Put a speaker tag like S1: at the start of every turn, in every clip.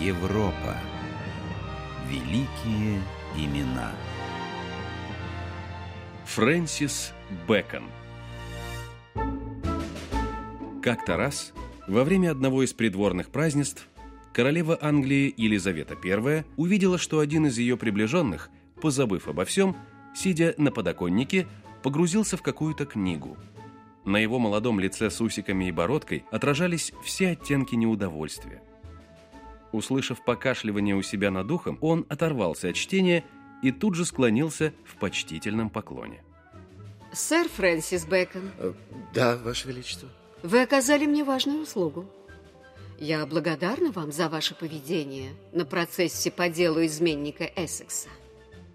S1: Европа. Великие имена.
S2: Фрэнсис Бэкон Как-то раз, во время одного из придворных празднеств, королева Англии Елизавета I увидела, что один из ее приближенных, позабыв обо всем, сидя на подоконнике, погрузился в какую-то книгу. На его молодом лице с усиками и бородкой отражались все оттенки неудовольствия. Услышав покашливание у себя над ухом, он оторвался от чтения и тут же склонился в почтительном поклоне.
S3: Сэр Фрэнсис Бэкон,
S4: Э, Да, Ваше Величество.
S3: вы оказали мне важную услугу. Я благодарна вам за ваше поведение на процессе по делу изменника Эссекса.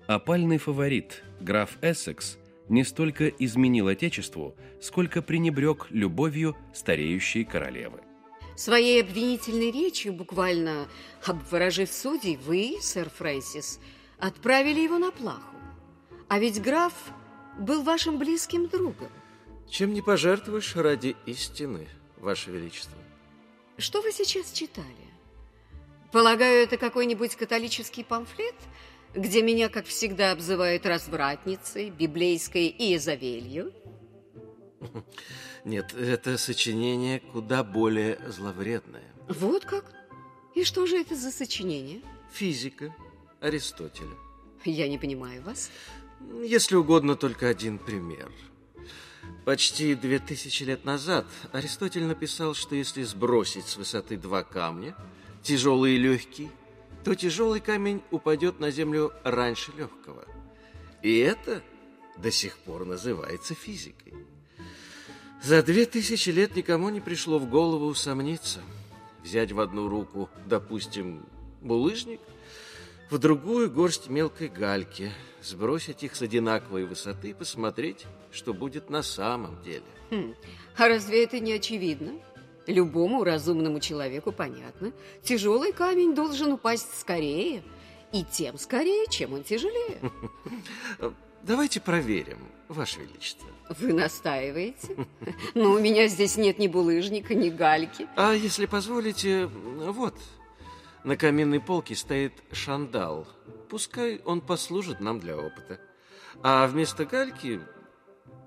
S2: Опальный фаворит, граф Эссекс, не столько изменил Отечеству, сколько пренебрег любовью стареющей королевы.
S3: Своей обвинительной речью, буквально обворожив судей, вы, сэр Фрэнсис, отправили его на плаху. А ведь граф был вашим близким другом.
S4: Чем не пожертвуешь ради истины, Ваше Величество?
S3: Что вы сейчас читали? Полагаю, это какой-нибудь католический памфлет, где меня, как всегда, обзывают развратницей, библейской и Изавелью?
S4: Нет, это сочинение куда более зловредное.
S3: Вот как? И что же это за сочинение?
S4: Физика Аристотеля.
S3: Я не понимаю вас.
S4: Если угодно, только один пример. Почти две тысячи лет назад Аристотель написал, что если сбросить с высоты два камня, тяжелый и легкий, то тяжелый камень упадет на землю раньше легкого. И это до сих пор называется физикой. За две тысячи лет никому не пришло в голову усомниться. Взять в одну руку, допустим, булыжник, в другую горсть мелкой гальки, сбросить их с одинаковой высоты и посмотреть, что будет на самом деле.
S3: Хм, а разве это не очевидно? Любому разумному человеку понятно. Тяжелый камень должен упасть скорее, и тем скорее, чем он тяжелее.
S4: Давайте проверим, Ваше Величество.
S3: Вы настаиваете? Но у меня здесь нет ни булыжника, ни гальки.
S4: А если позволите, вот, на каминной полке стоит шандал. Пускай он послужит нам для опыта. А вместо гальки...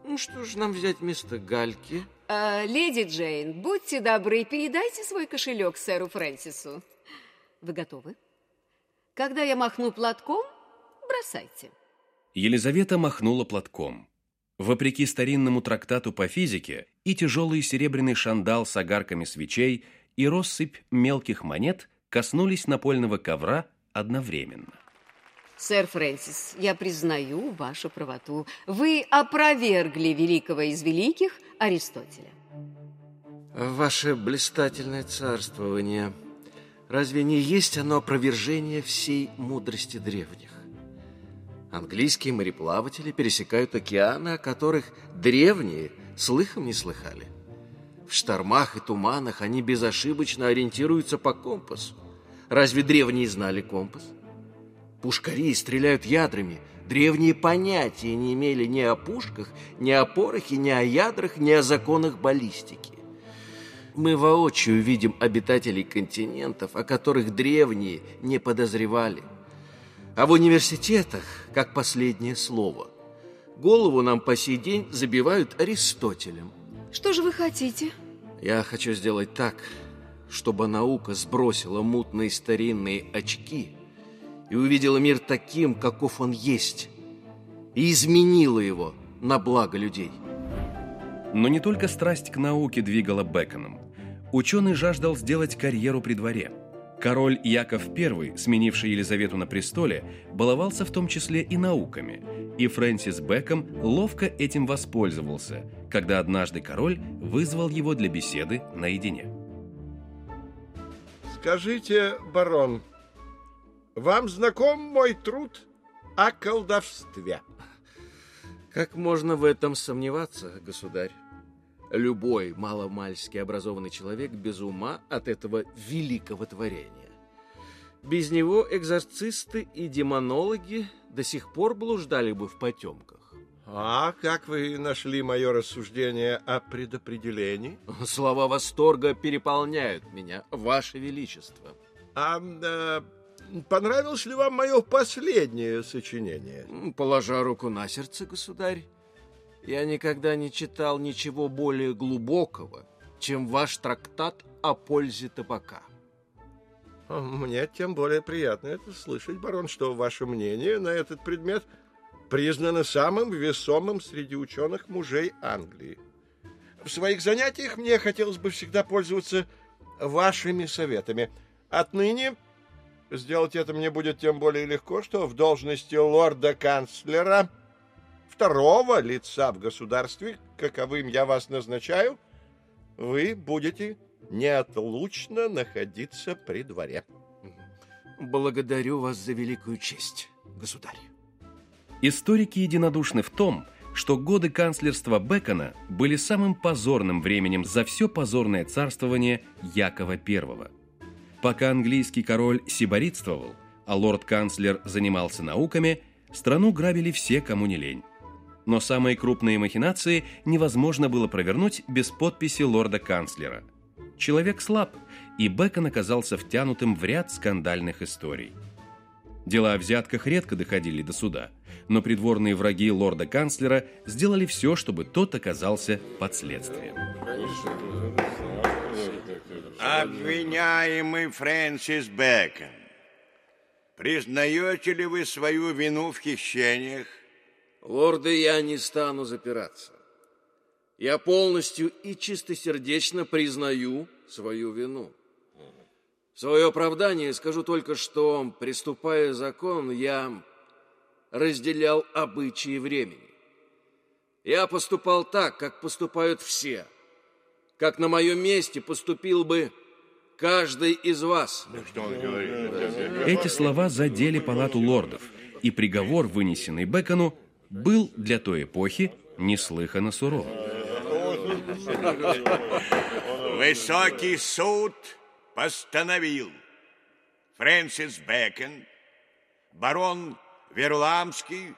S4: Ну что ж нам взять вместо гальки?
S3: А, леди Джейн, будьте добры, передайте свой кошелек сэру Фрэнсису. Вы готовы? Когда я махну платком, бросайте.
S2: Елизавета махнула платком. Вопреки старинному трактату по физике, и тяжелый серебряный шандал с огарками свечей, и россыпь мелких монет коснулись напольного ковра одновременно.
S3: Сэр Фрэнсис, я признаю вашу правоту. Вы опровергли великого из великих Аристотеля.
S4: Ваше блистательное царствование, разве не есть оно опровержение всей мудрости древних? Английские мореплаватели пересекают океаны, о которых древние слыхом не слыхали. В штормах и туманах они безошибочно ориентируются по компасу. Разве древние знали компас? Пушкари стреляют ядрами. Древние понятия не имели ни о пушках, ни о порохе, ни о ядрах, ни о законах баллистики. Мы воочию видим обитателей континентов, о которых древние не подозревали. А в университетах, как последнее слово, голову нам по сей день забивают Аристотелем.
S3: Что же вы хотите?
S4: Я хочу сделать так, чтобы наука сбросила мутные старинные очки и увидела мир таким, каков он есть, и изменила его на благо людей.
S2: Но не только страсть к науке двигала Беконом. Ученый жаждал сделать карьеру при дворе. Король Яков I, сменивший Елизавету на престоле, баловался в том числе и науками, и Фрэнсис Бэком ловко этим воспользовался, когда однажды король вызвал его для беседы наедине.
S5: Скажите, барон, вам знаком мой труд о колдовстве?
S4: Как можно в этом сомневаться, государь? Любой маломальски образованный человек без ума от этого великого творения. Без него экзорцисты и демонологи до сих пор блуждали бы в потемках.
S5: А как вы нашли мое рассуждение о предопределении?
S4: Слова восторга переполняют меня, Ваше Величество.
S5: А э, понравилось ли вам мое последнее сочинение?
S4: Положа руку на сердце, государь, я никогда не читал ничего более глубокого, чем ваш трактат о пользе табака.
S5: Мне тем более приятно это слышать, барон, что ваше мнение на этот предмет признано самым весомым среди ученых мужей Англии. В своих занятиях мне хотелось бы всегда пользоваться вашими советами. Отныне сделать это мне будет тем более легко, что в должности лорда-канцлера, второго лица в государстве, каковым я вас назначаю, вы будете неотлучно находиться при дворе.
S4: Благодарю вас за великую честь, государь.
S2: Историки единодушны в том, что годы канцлерства Бекона были самым позорным временем за все позорное царствование Якова I. Пока английский король сиборитствовал, а лорд-канцлер занимался науками, страну грабили все, кому не лень. Но самые крупные махинации невозможно было провернуть без подписи лорда-канцлера. Человек слаб, и Бекон оказался втянутым в ряд скандальных историй. Дела о взятках редко доходили до суда, но придворные враги лорда-канцлера сделали все, чтобы тот оказался под следствием.
S6: Обвиняемый Фрэнсис Бэкон, признаете ли вы свою вину в хищениях?
S4: Лорды, я не стану запираться. Я полностью и чистосердечно признаю свою вину. В свое оправдание скажу только, что, приступая закон, я разделял обычаи времени. Я поступал так, как поступают все, как на моем месте поступил бы каждый из вас.
S2: Эти слова задели палату лордов, и приговор, вынесенный Бекону, был для той эпохи неслыханно суровым.
S6: Высокий суд постановил Фрэнсис Бэкон, барон Верламский,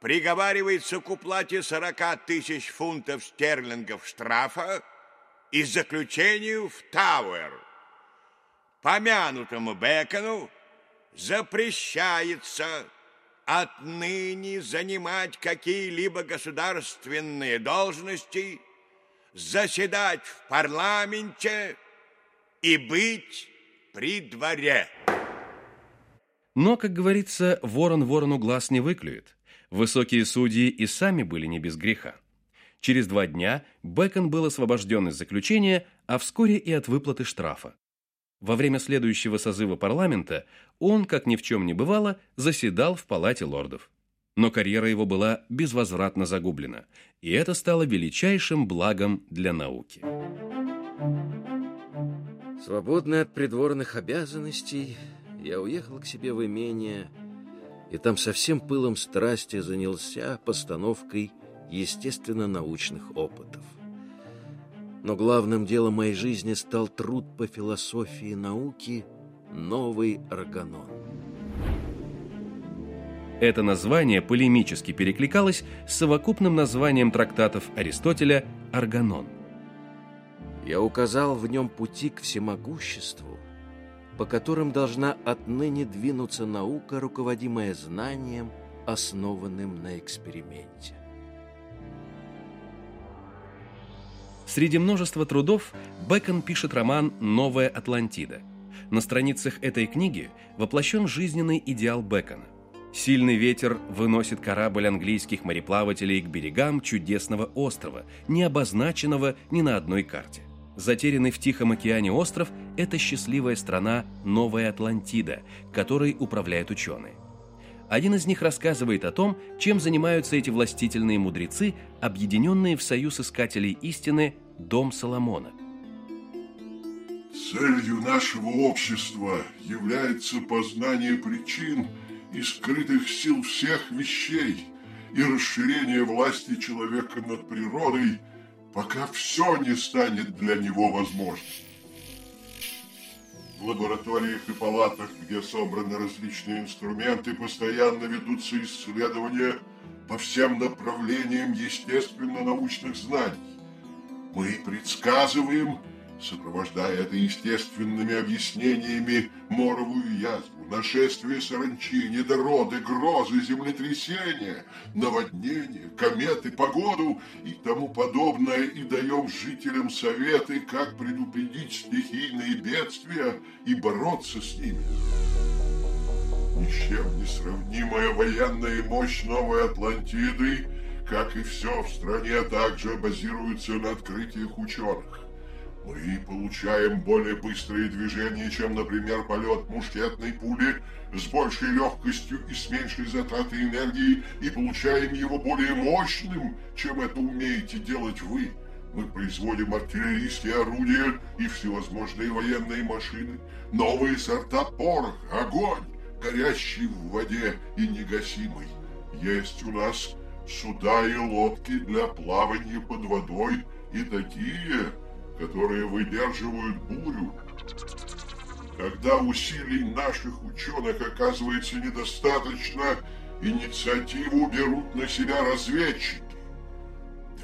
S6: приговаривается к уплате 40 тысяч фунтов стерлингов штрафа и заключению в Тауэр. Помянутому Бекону запрещается отныне занимать какие-либо государственные должности, заседать в парламенте и быть при дворе.
S2: Но, как говорится, ворон ворону глаз не выклюет. Высокие судьи и сами были не без греха. Через два дня Бекон был освобожден из заключения, а вскоре и от выплаты штрафа. Во время следующего созыва парламента он, как ни в чем не бывало, заседал в палате лордов. Но карьера его была безвозвратно загублена, и это стало величайшим благом для науки.
S4: Свободный от придворных обязанностей, я уехал к себе в имение, и там со всем пылом страсти занялся постановкой естественно-научных опытов. Но главным делом моей жизни стал труд по философии науки «Новый органон».
S2: Это название полемически перекликалось с совокупным названием трактатов Аристотеля «Органон».
S4: Я указал в нем пути к всемогуществу, по которым должна отныне двинуться наука, руководимая знанием, основанным на эксперименте.
S2: Среди множества трудов Бэкон пишет роман «Новая Атлантида». На страницах этой книги воплощен жизненный идеал Бэкона. Сильный ветер выносит корабль английских мореплавателей к берегам чудесного острова, не обозначенного ни на одной карте. Затерянный в Тихом океане остров – это счастливая страна Новая Атлантида, которой управляют ученые. Один из них рассказывает о том, чем занимаются эти властительные мудрецы, объединенные в союз искателей истины Дом Соломона.
S7: Целью нашего общества является познание причин и скрытых сил всех вещей и расширение власти человека над природой, пока все не станет для него возможным. В лабораториях и палатах, где собраны различные инструменты, постоянно ведутся исследования по всем направлениям естественно-научных знаний. Мы предсказываем сопровождая это естественными объяснениями моровую язву, нашествие саранчи, недороды, грозы, землетрясения, наводнения, кометы, погоду и тому подобное, и даем жителям советы, как предупредить стихийные бедствия и бороться с ними. Ни с чем не сравнимая военная мощь Новой Атлантиды, как и все в стране, также базируется на открытиях ученых. Мы получаем более быстрые движения, чем, например, полет мушкетной пули с большей легкостью и с меньшей затратой энергии, и получаем его более мощным, чем это умеете делать вы. Мы производим артиллерийские орудия и всевозможные военные машины, новые сорта порох, огонь, горящий в воде и негасимый. Есть у нас суда и лодки для плавания под водой и такие, которые выдерживают бурю. Когда усилий наших ученых оказывается недостаточно, инициативу берут на себя разведчики.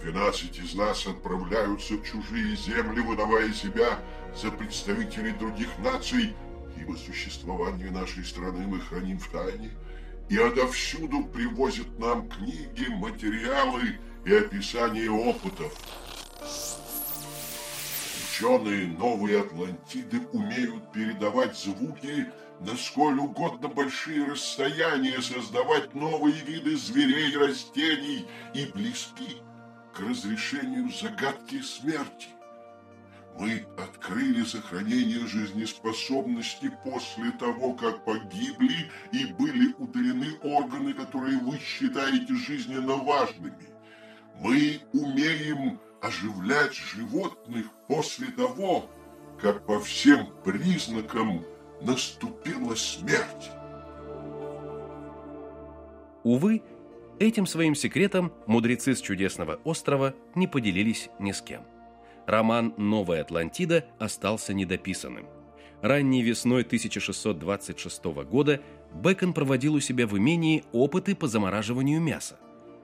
S7: Двенадцать из нас отправляются в чужие земли, выдавая себя за представителей других наций, ибо существование нашей страны мы храним в тайне, и отовсюду привозят нам книги, материалы и описания опытов. Ученые Новой Атлантиды умеют передавать звуки на сколь угодно большие расстояния, создавать новые виды зверей растений и близки к разрешению загадки смерти. Мы открыли сохранение жизнеспособности после того, как погибли и были удалены органы, которые вы считаете жизненно важными. Мы умеем оживлять животных после того, как по всем признакам наступила смерть.
S2: Увы, этим своим секретом мудрецы с чудесного острова не поделились ни с кем. Роман «Новая Атлантида» остался недописанным. Ранней весной 1626 года Бэкон проводил у себя в имении опыты по замораживанию мяса.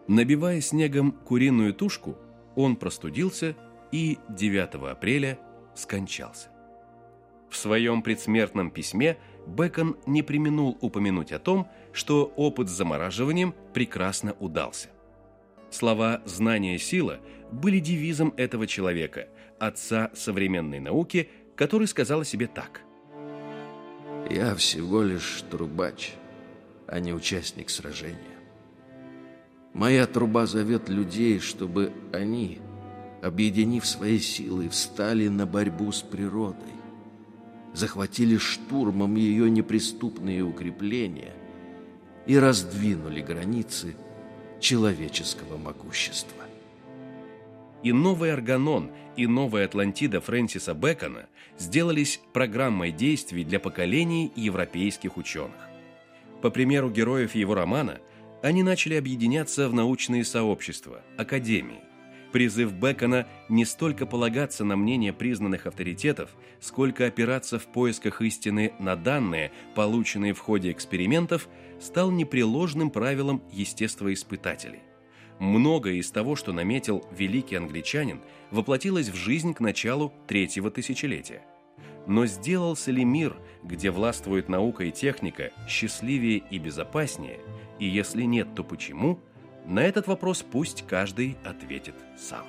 S2: Набивая снегом куриную тушку, он простудился и 9 апреля скончался. В своем предсмертном письме Бэкон не применул упомянуть о том, что опыт с замораживанием прекрасно удался. Слова «знание – сила» были девизом этого человека, отца современной науки, который сказал о себе так.
S4: «Я всего лишь трубач, а не участник сражения. Моя труба зовет людей, чтобы они, объединив свои силы, встали на борьбу с природой, захватили штурмом ее неприступные укрепления и раздвинули границы человеческого могущества.
S2: И новый Арганон, и новая Атлантида Фрэнсиса Бэкона сделались программой действий для поколений европейских ученых. По примеру героев его романа – они начали объединяться в научные сообщества, академии. Призыв Бекона не столько полагаться на мнение признанных авторитетов, сколько опираться в поисках истины на данные, полученные в ходе экспериментов, стал непреложным правилом естествоиспытателей. Многое из того, что наметил великий англичанин, воплотилось в жизнь к началу третьего тысячелетия. Но сделался ли мир, где властвует наука и техника, счастливее и безопаснее – и если нет, то почему? На этот вопрос пусть каждый ответит сам.